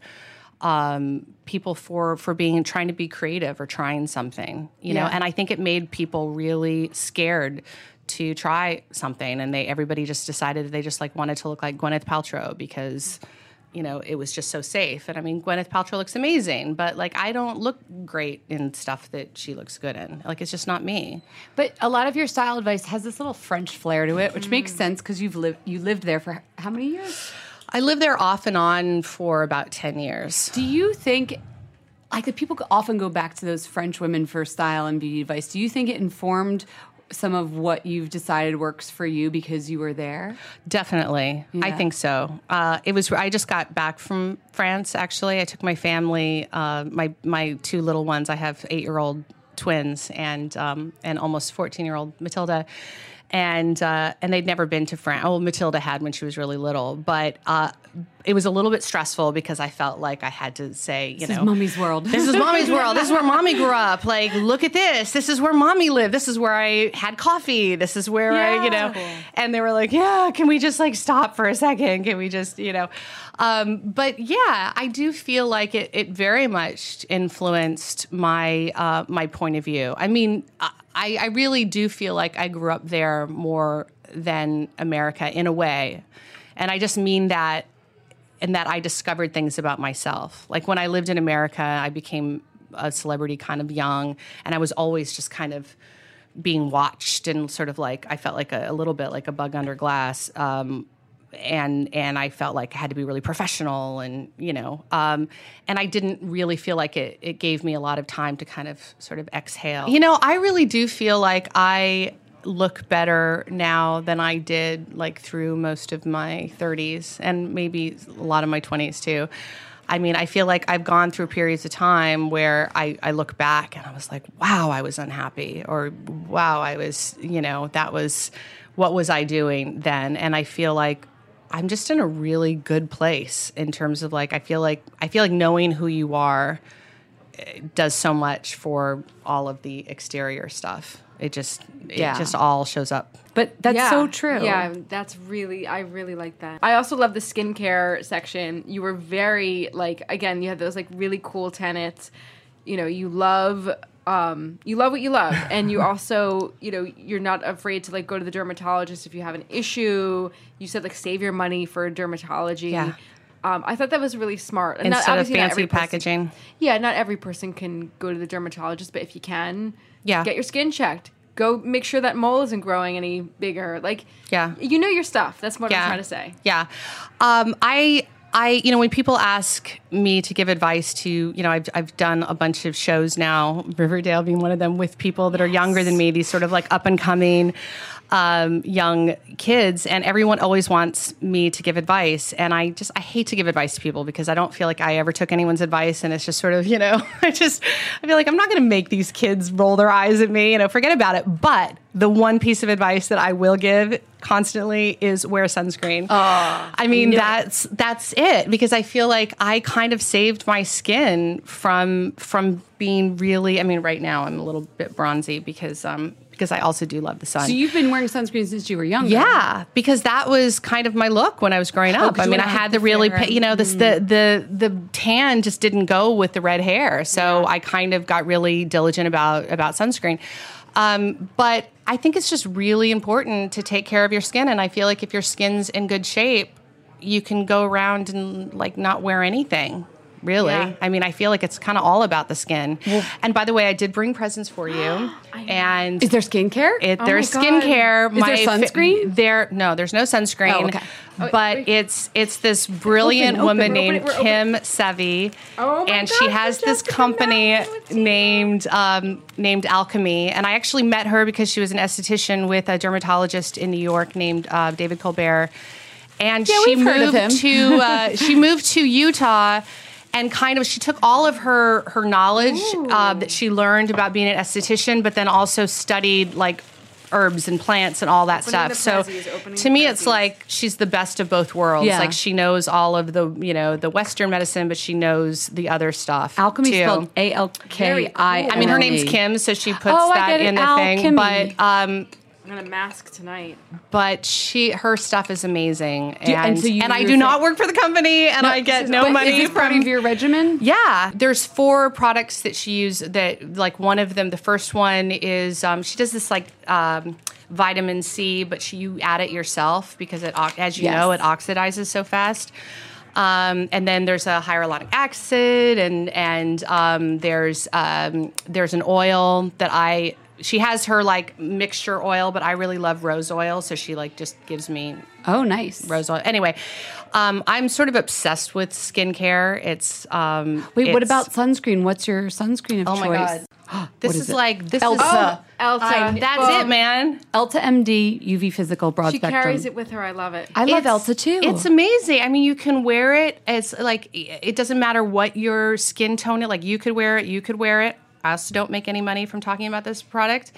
um, people for for being trying to be creative or trying something, you know. And I think it made people really scared to try something, and they everybody just decided they just like wanted to look like Gwyneth Paltrow because you know it was just so safe. And I mean, Gwyneth Paltrow looks amazing, but like I don't look great in stuff that she looks good in. Like it's just not me. But a lot of your style advice has this little French flair to it, which Mm. makes sense because you've lived you lived there for how many years? I lived there off and on for about ten years. Do you think, like the people often go back to those French women for style and beauty advice? Do you think it informed some of what you've decided works for you because you were there? Definitely, I think so. Uh, it was. I just got back from France. Actually, I took my family, uh, my my two little ones. I have eight year old twins and um, and almost fourteen year old Matilda, and uh, and they'd never been to France. Oh, Matilda had when she was really little, but. Uh, it was a little bit stressful because I felt like I had to say, you know This know, is mommy's world. this is mommy's world. This is where mommy grew up. Like, look at this. This is where mommy lived. This is where I had coffee. This is where I, you know. And they were like, yeah, can we just like stop for a second? Can we just, you know? Um, but yeah, I do feel like it, it very much influenced my uh, my point of view. I mean, I, I really do feel like I grew up there more than America in a way. And I just mean that and that I discovered things about myself. Like when I lived in America, I became a celebrity kind of young, and I was always just kind of being watched and sort of like I felt like a, a little bit like a bug under glass. Um, and and I felt like I had to be really professional and you know um, and I didn't really feel like it it gave me a lot of time to kind of sort of exhale. You know, I really do feel like I look better now than I did like through most of my 30s and maybe a lot of my 20s too. I mean, I feel like I've gone through periods of time where I, I look back and I was like, wow, I was unhappy, or wow, I was, you know, that was what was I doing then? And I feel like I'm just in a really good place in terms of like, I feel like, I feel like knowing who you are eh, does so much for all of the exterior stuff. It just, it Yeah. just all shows up. But that's Yeah. so true. Yeah, that's really I really like that. I also love the skincare section. You were very like again, you had those like really cool tenets. You know, you love um you love what you love [laughs] and you also, you know, you're not afraid to like go to the dermatologist if you have an issue. You said like save your money for dermatology. Yeah. Um, I thought that was really smart. And not- Instead of not fancy every person- packaging. yeah, not every person can go to the dermatologist, but if you can, Yeah. get your skin checked. Go make sure that mole isn't growing any bigger. Like, Yeah. you know your stuff. That's what I'm trying to say. Yeah. Um, I, I, you know, when people ask me to give advice to, you know, I've, I've done a bunch of shows now, Riverdale being one of them, with people that are younger than me, these sort of like up and coming um, young kids, and everyone always wants me to give advice. And I just, I hate to give advice to people because I don't feel like I ever took anyone's advice. And it's just sort of, you know, [laughs] I just, I feel like I'm not going to make these kids roll their eyes at me, you know, forget about it. But the one piece of advice that I will give constantly is wear sunscreen. I mean, that's that's it because I feel like I kind of saved my skin from from being really. I mean, right now I'm a little bit bronzy because um because I also do love the sun. So you've been wearing sunscreen since you were younger. Yeah, because that was kind of my look when I was growing up. 'cause I mean, I had the really, you know, this the the the tan just didn't go with the red hair, so I kind of got really diligent about about sunscreen. Um, but I think it's just really important to take care of your skin, and I feel like if your skin's in good shape, you can go around and like not wear anything. Really, Yeah. I mean, I feel like it's kind of all about the skin. and by the way, I did bring presents for you. [gasps] and Is there skincare? it, Oh there's my God. skincare. Is there fa- sunscreen? there, no, there's no sunscreen. Oh, okay. but it's it's this brilliant Open, open, woman we're named we're Kim Sevi, Oh my and she has this company match with you. named um, named Alchemy. And I actually met her because she was an esthetician with a dermatologist in New York named uh, David Colbert, and Yeah, she we've heard of moved to uh, she [laughs] moved to Utah. And kind of, she took all of her her knowledge uh, that she learned about being an esthetician, but then also studied like herbs and plants and all that Opening stuff. So to me, it's like she's the best of both worlds. Yeah. Like she knows all of the you know the Western medicine, but she knows the other stuff. Alchemy too. spelled A L K I. I mean, her name's Kim, so she puts Oh, that in the Alchemy. thing. But um, I'm gonna mask tonight. but she her stuff is amazing, and and so you- and I you're do not saying- work for the company, and I get no But money Is this from part of your regimen? yeah, there's four products that she uses. That like one of them, the first one is um, she does this like um, vitamin C, but she, you add it yourself because it, ox- as you Yes. know, it oxidizes so fast. Um, and then there's a hyaluronic acid, and and um, there's um, there's an oil that I. She has her like mixture oil, but I really love rose oil, so she like just gives me Oh, nice. rose oil. Anyway, um, I'm sort of obsessed with skincare. It's um, Wait, what about sunscreen? What's your sunscreen of Oh choice? my god, [gasps] this What is, is like this Elta. is Elta. I- that's Boom. it, man. Elta MD UV Physical Broad She Spectrum. carries it with her. I love it. I love It's- Elta too. It's amazing. I mean, you can wear it. It's like it doesn't matter what your skin tone is. Like you could wear it. You could wear it. I also don't make any money from talking about this product.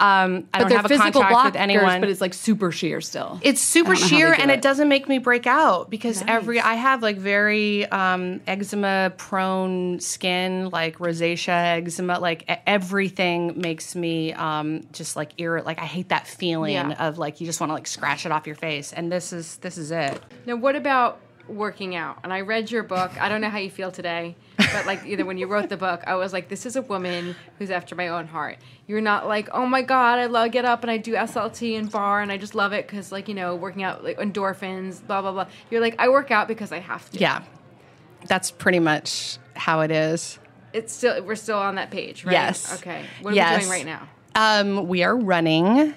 Um, I but don't have a physical contract with blockers, anyone. but it's like super sheer still. It's super I don't know how sheer and it. it doesn't make me break out because every I have like very um, eczema prone skin, like rosacea, eczema, like everything makes me um, just like irrit. Like I hate that feeling Yeah. of like you just want to like scratch it off your face. And this is this is it. Now, what about working out? And I read your book. I don't know how you feel today, but like either when you wrote the book, I was like, this is a woman who's after my own heart. You're not like, oh my god, I love get up and I do SLT and barre and I just love it because like you know working out like endorphins, blah blah blah. You're like, I work out because I have to. Yeah, that's pretty much how it is. It's still we're still on that page, right? Yes. Okay. What are Yes. we doing right now? Um, we are running,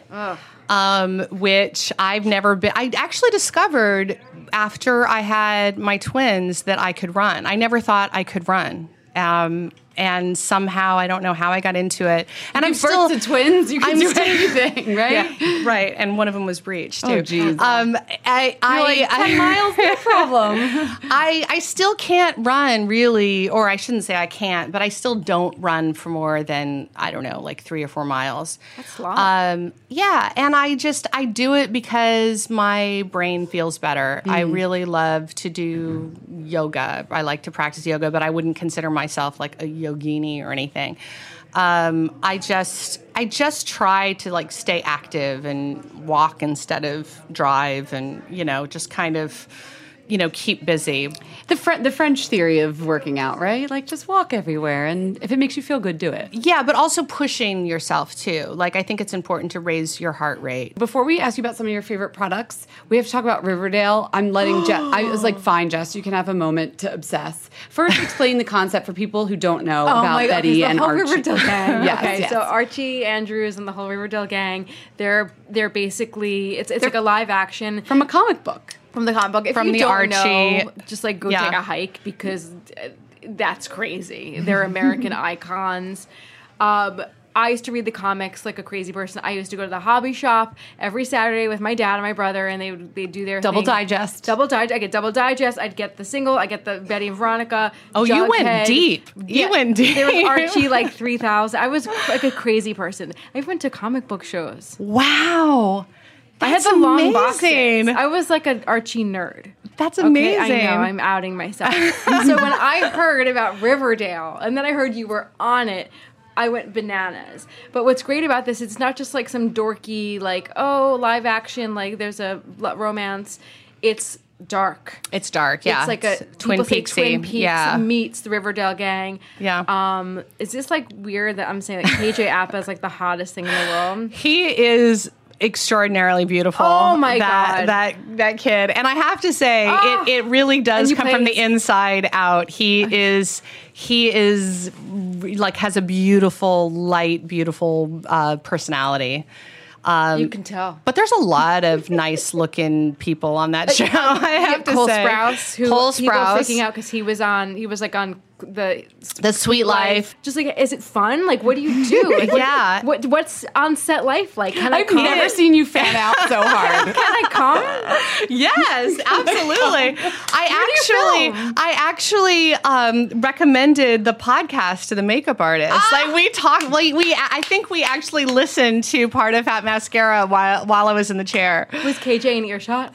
um, which I've never been. I actually discovered after I had my twins that I could run. I never thought I could run. Um, and somehow I don't know how I got into it. And I'm Give still to twins. You can I'm do still- anything, [laughs] right? Yeah, right. And one of them was breached too. Oh, geez. Um, I, I, like, 10 I, [laughs] miles, no problem. [laughs] I, I still can't run really, or I shouldn't say I can't, but I still don't run for more than, I don't know, like three or four miles. That's a lot. Um, yeah. And I just, I do it because my brain feels better. I really love to do yoga. I like to practice yoga, but I wouldn't consider myself like a yogini or anything. Um, I just, I just try to like stay active and walk instead of drive and, you know, just kind of, you know, keep busy. The Fre- the French theory of working out, right? Like just walk everywhere, and if it makes you feel good, do it. Yeah, but also pushing yourself too. Like I think it's important to raise your heart rate. Before we ask you about some of your favorite products, we have to talk about Riverdale. I'm letting Jess. [gasps] I was like, fine, Jess, you can have a moment to obsess. First, explain the concept for people who don't know [laughs] oh about Betty the and whole Archie. Riverdale [laughs] gang. Yes, okay, yes. so Archie Andrews and the whole Riverdale gang, they're they're basically it's it's like a live action from a comic book. From the comic book. If From you the don't Archie- know, just like go Yeah. take a hike because that's crazy. They're American [laughs] icons. Um, I used to read the comics like a crazy person. I used to go to the hobby shop every Saturday with my dad and my brother, and they would they do their Double thing. digest. Double digest. I get double digest. I'd get the single. I get the Betty and Veronica. Oh, you went deep. You went deep. There was Archie like [laughs] three thousand. I was like a crazy person. I went to comic book shows. Wow. I had That's the long amazing. boxes. I was like an Archie nerd. That's Okay, amazing. I know. I'm outing myself. so when I [laughs] heard about Riverdale, and then I heard you were on it, I went bananas. But what's great about this, it's not just like some dorky, like oh, live action, like there's a romance. It's dark. it's dark. Yeah. It's like a Twin people say Twin Peaks yeah. meets the Riverdale gang. Yeah. Um, is this like weird that I'm saying that KJ Apa is like the hottest thing in the world? [laughs] he is extraordinarily beautiful. Oh my that, God. That that kid. And I have to say, Oh. it, it really does come from the inside out. He is he is like has a beautiful, light, beautiful uh, personality. you can tell. But there's a lot of nice looking people on that [laughs] show. I have to Cole say, Sprouse, who Cole Sprouse, freaking out because he was on. He was like on the The Suite Life. Just like, is it fun? Like, what do you do? [laughs] Like, Yeah. What what's on set life like? Can I I've come? never seen you fan out so [laughs] hard. Can I come? Yes, [laughs] absolutely. I you actually. I actually um, recommended the podcast to the makeup artist. Ah! Like we talked, like we, I think we actually listened to part of Fat Mascara while while I was in the chair. Was KJ in earshot?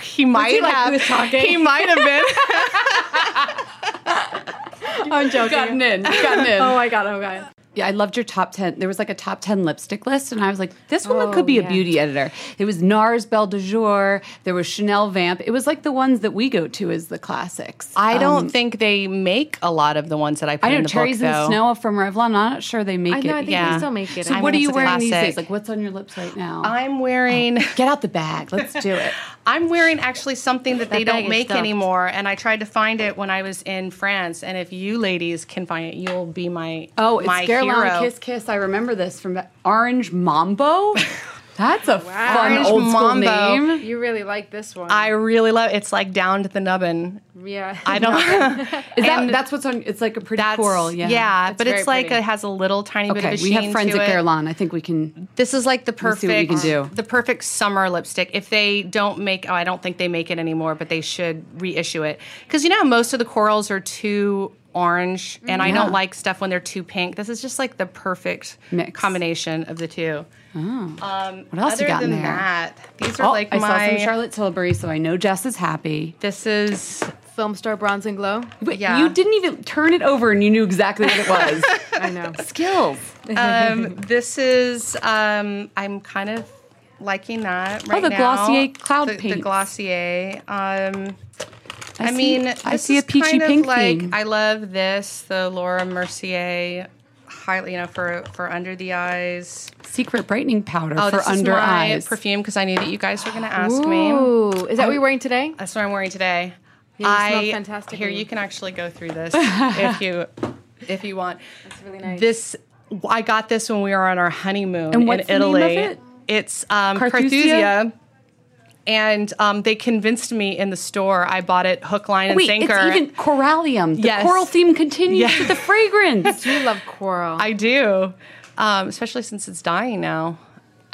He might he, like, have. who was talking? He might have been. [laughs] I'm joking. gotten in. Gotten in. [laughs] Oh my god! Oh my god! Yeah, I loved your top 10. There was like a top 10 lipstick list, and I was like, this woman Oh, could be yeah. a beauty editor. It was NARS Belle de Jour. There was Chanel Vamp. It was like the ones that we go to as the classics. I don't Um, think they make a lot of the ones that I put I know in the Cherries book, in the though. Snow from Revlon. I'm not sure they make it. I it. know. I think Yeah. they still make it. so I what are you it's a wearing these days? Like, what's on your lips right now? I'm wearing. Get out the bag. Let's do it. [laughs] I'm wearing actually something that, they That bag don't make stuffed. anymore, and I tried to find it when I was in France. And if you ladies can find it, you'll be my Oh, it's my hero. Kiss Kiss. I remember this from Orange Mambo. [laughs] That's a fun Orange old school Mambo. name. You really like this one. I really love. It. It's like down to the nubbin. yeah. I don't. [laughs] [laughs] Is that that's what's on? It's like a pretty That's coral. Yeah. yeah, It's but it's like pretty. it has a little tiny bit of Okay, a we have friends at it. Guerlain. I think we can. This is like the see perfect what we can do. the perfect summer lipstick. If they don't make, oh, I don't think they make it anymore, but they should reissue it because you know most of the corals are too orange, and I don't like stuff when they're too pink. This is just like the perfect Mix. combination of the two. Um, What else you got in there? that, these are Oh, like I my. saw some Charlotte Tilbury, so I know Jess is happy. This is Film star Bronze and Glow. Wait, Yeah. you didn't even turn it over, and you knew exactly what it was. [laughs] I know. Skills. um, this is um, I'm kind of liking that right Oh, the now. Glossier cloud the, the. Glossier. Um, I, I see- mean, I see a peachy kind of pink like theme. I love this, the Laura Mercier, highly you know for for under the eyes. Secret brightening powder Oh, for this under is my eyes. perfume because I knew that you guys were going to ask me. Ooh, is that what you're wearing today? That's what I'm wearing today. smell I fantastic. here you can actually go through this [laughs] if you if you want. It's really nice. This I got this when we were on our honeymoon And in the name of Italy. it? It's um, Carthusia? Carthusia. And um, they convinced me in the store. I bought it hook, line, and Wait, sinker. it's even corallium. The Yes. coral theme continues Yeah. with the fragrance. [laughs] you love coral. I do, um, especially since it's dying now.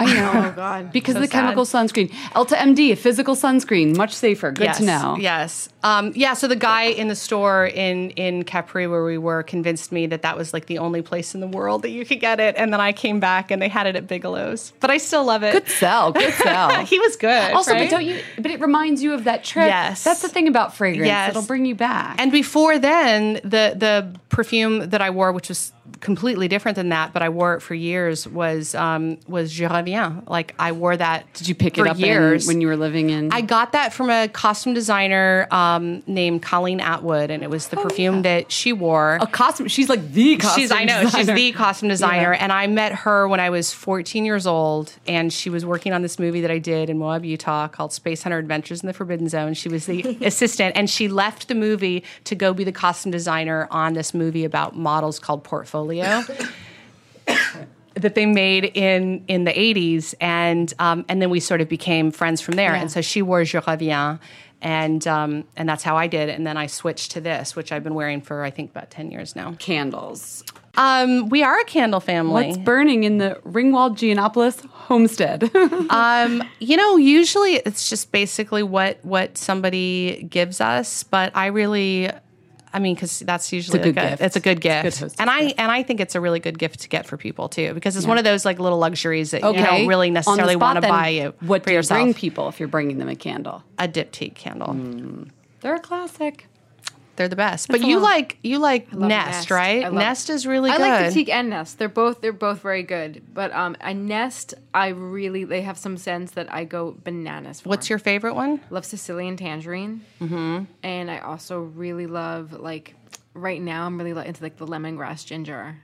I know. oh God. [laughs] Because So of the chemical sunscreen. Elta MD, a physical sunscreen, much safer. Good yes, to know. Yes. Um, yeah. So the guy in the store in in Capri where we were convinced me that that was like the only place in the world that you could get it, and then I came back and they had it at Bigelow's. But I still love it. Good sell. Good [laughs] sell. he was good. also, right? but don't you? But it reminds you of that trip. Yes. That's the thing about fragrance. Yes. It'll bring you back. And before then, the the perfume that I wore, which was completely different than that, but I wore it for years, was um, was Je Reviens. Like I wore that. did you pick for it up in- years when you were living in? I got that from a costume designer um, named Colleen Atwood, and it was the perfume that she wore. a costume. She's like the costume. She's I know she's designer. the costume [laughs] designer, Yeah. and I met her when I was 14 years old, and she was working on this movie that I did in Moab, Utah, called Space Hunter Adventures in the Forbidden Zone. She was the [laughs] assistant, and she left the movie to go be the costume designer on this movie about models called Portfolio. That they made in in the 80s and um, and then we sort of became friends from there Yeah. and so she wore Je Reviens and um, and that's how I did and then I switched to this which I've been wearing for I think about 10 years now candles. um, we are a candle family What's burning in the Ringwald Gianopoulos homestead? [laughs] um, you know usually it's just basically what what somebody gives us but I really I mean, because that's usually It's a good gift. It's a good It's a gift, good and I gift. and I think it's a really good gift to get for people too, because it's one of those like little luxuries that you don't really necessarily spot, want to buy you What for do you yourself. bring people if you're bringing them a candle? a diptyque candle. Hmm. They're a classic. They're the best. But you lot. like you like Nest, Nest. right? Nest is really I good. like Diptyque and Nest. They're both they're both very good. But um, a Nest, I really they have some scents that I go bananas for. What's your favorite one? love Sicilian tangerine, mm-hmm. and I also really love like right now I'm really into like the lemongrass ginger.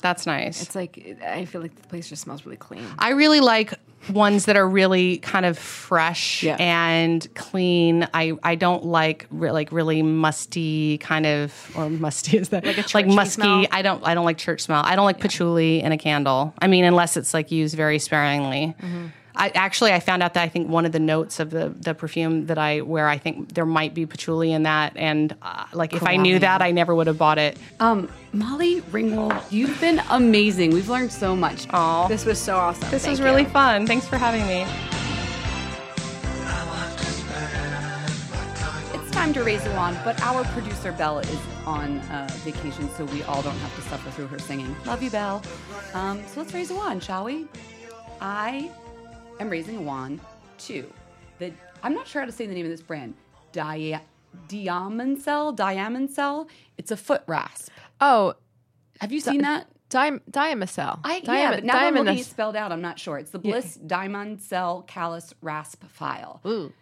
That's nice. It's like I feel like the place just smells really clean. I really like ones that are really kind of fresh Yeah. and clean. I I don't like re- like really musty kind of or musty is that Like like musky. smell? I don't I don't like church smell. I don't like patchouli in a candle. I mean, unless it's like used very sparingly. Mm-hmm. I actually I found out that I think one of the notes of the the perfume that I wear, I think there might be patchouli in that, and uh, like if I knew that, I never would have bought it. Um, Molly Ringwald, you've been amazing. We've learned so much. Oh, This was so awesome. this Thank was you. really fun. Thanks for having me. It's time to raise a wand, but our producer Belle is on uh, vacation, so we all don't have to suffer through her singing. Love you, Belle. Um, so let's raise a wand, shall we? I am raising a wand to the. I'm not sure how to say the name of this brand. Dia, Diamancel. Diamancel. It's a foot rasp. Oh, Have you seen that? Dim- Diamacell. I, yeah, but now that I'm looking it spelled out, I'm not sure. It's the Bliss Diamond Cell Callus Rasp File. Ooh.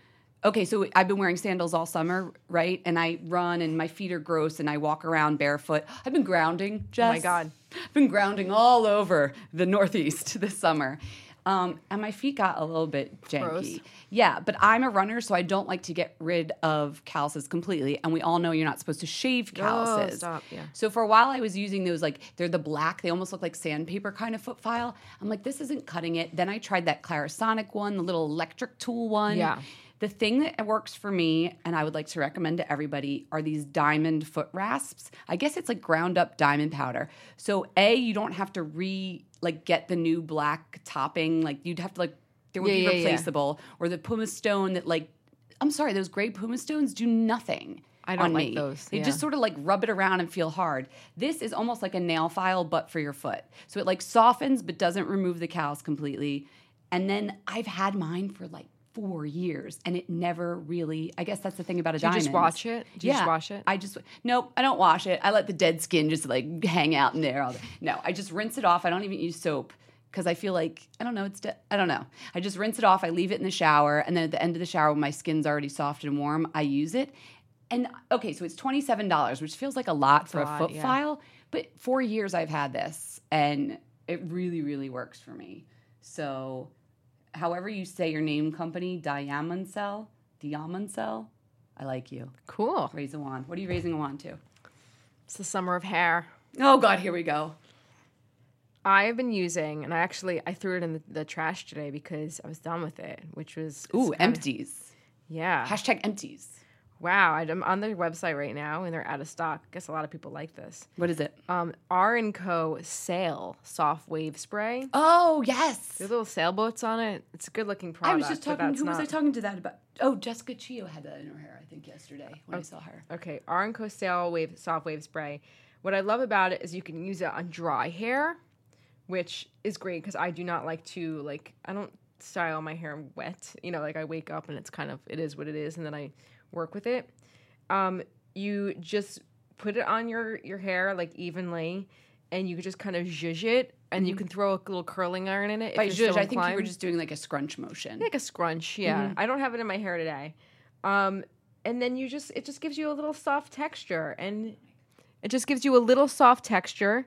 Okay, so I've been wearing sandals all summer, right? And I run and my feet are gross and I walk around barefoot. I've been grounding, Jess. Oh my God. I've been grounding all over the Northeast [laughs] this summer. Um, and my feet got a little bit janky. Gross. Yeah, but I'm a runner, so I don't like to get rid of calluses completely. And we all know you're not supposed to shave calluses. stop, yeah. So for a while, I was using those like they're the black. They almost look like sandpaper kind of foot file. I'm like, this isn't cutting it. Then I tried that Clarisonic one, the little electric tool one. Yeah. The thing that works for me, and I would like to recommend to everybody, are these diamond foot rasps. I guess it's like ground up diamond powder. So a, you don't have to re like get the new black topping. Like you'd have to like there would Yeah, be yeah, yeah. replaceable, or the pumice stone that like. I'm sorry, those gray pumice stones do nothing. I don't on like me. those, They yeah. just sort of like rub it around and feel hard. This is almost like a nail file, but for your foot. So it like softens but doesn't remove the callus completely. And then I've had mine for like four years, and it never really. I guess that's the thing about a Do you just wash it? Do you just wash it? I just nope. I don't wash it. I let the dead skin just like hang out in there. All day. No, I just rinse it off. I don't even use soap because I feel like I don't know. It's de- I don't know. I just rinse it off. I leave it in the shower, and then at the end of the shower, when my skin's already soft and warm, I use it. And okay, so it's twenty seven dollars, which feels like a lot for a a, lot, foot yeah. file, but four years I've had this, and it really, really works for me. So, however you say your name, company, Diamancel, Diamond Cell, I like you. Cool. Raise a wand. What are you raising a wand to? It's the summer of hair. Oh God, here we go. I have been using, and I actually I threw it in the, the trash today because I was done with it, which was Ooh, empties. Yeah. Hashtag empties. Wow, I'm on their website right now, and they're out of stock. I Guess a lot of people like this. What is it? Um, R and Co. Sail Soft Wave Spray. Oh yes. There's little sailboats on it. It's a good looking product. I was just talking. Who was I talking to that about? Oh, Jessica Chio had that in her hair. I think yesterday when I saw her. Okay, R and Co. Sail Wave Soft Wave Spray. What I love about it is you can use it on dry hair, which is great because I do not like to like I don't style my hair wet. You know, like I wake up and it's kind of it is what it is, and then I work with it. Um, you just put it on your your hair like evenly, and you can just kind of zhuzh it, and you can throw a little curling iron in it. if By zhuzh, so I think you were just doing like a scrunch motion. like a scrunch. Yeah, I don't have it in my hair today. Um, and then you just it just gives you a little soft texture, and it just gives you a little soft texture,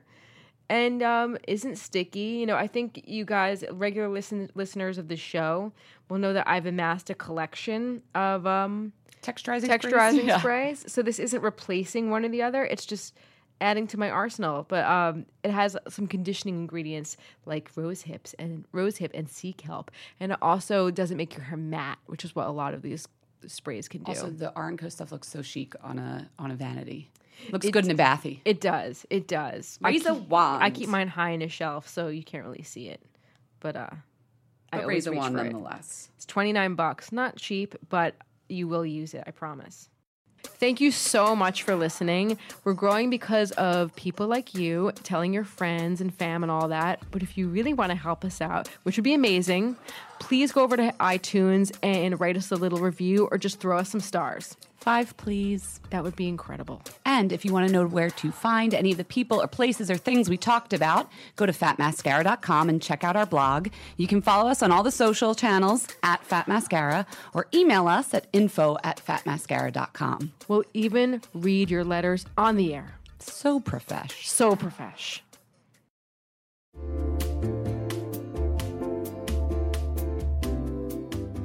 and um, isn't sticky. You know, I think you guys, regular listen listeners of the show, will know that I've amassed a collection of um, Texturizing, texturizing sprays? Yeah. sprays. So this isn't replacing one or the other. It's just adding to my arsenal. But um, it has some conditioning ingredients like rose hips and rose hip and sea kelp, and it also doesn't make your hair matte, which is what a lot of these sprays can do. Also, the R and Co stuff looks so chic on a on a vanity. Looks good in a bathy. it does. It does. I Raise a keep- wand. I keep mine high in a shelf, so you can't really see it. But uh, I But always raise reach wand for it. nonetheless. It's 29 bucks. Not cheap, but you will use it, I promise. Thank you so much for listening. We're growing because of people like you telling your friends and fam and all that. But if you really want to help us out, which would be amazing, please go over to iTunes and write us a little review or just throw us some stars. Five, please. That would be incredible. And if you want to know where to find any of the people or places or things we talked about, go to fatmascara.com and check out our blog. You can follow us on all the social channels at Fat Mascara or email us at info at fatmascara.com. We'll even read your letters on the air. So profesh. So profesh.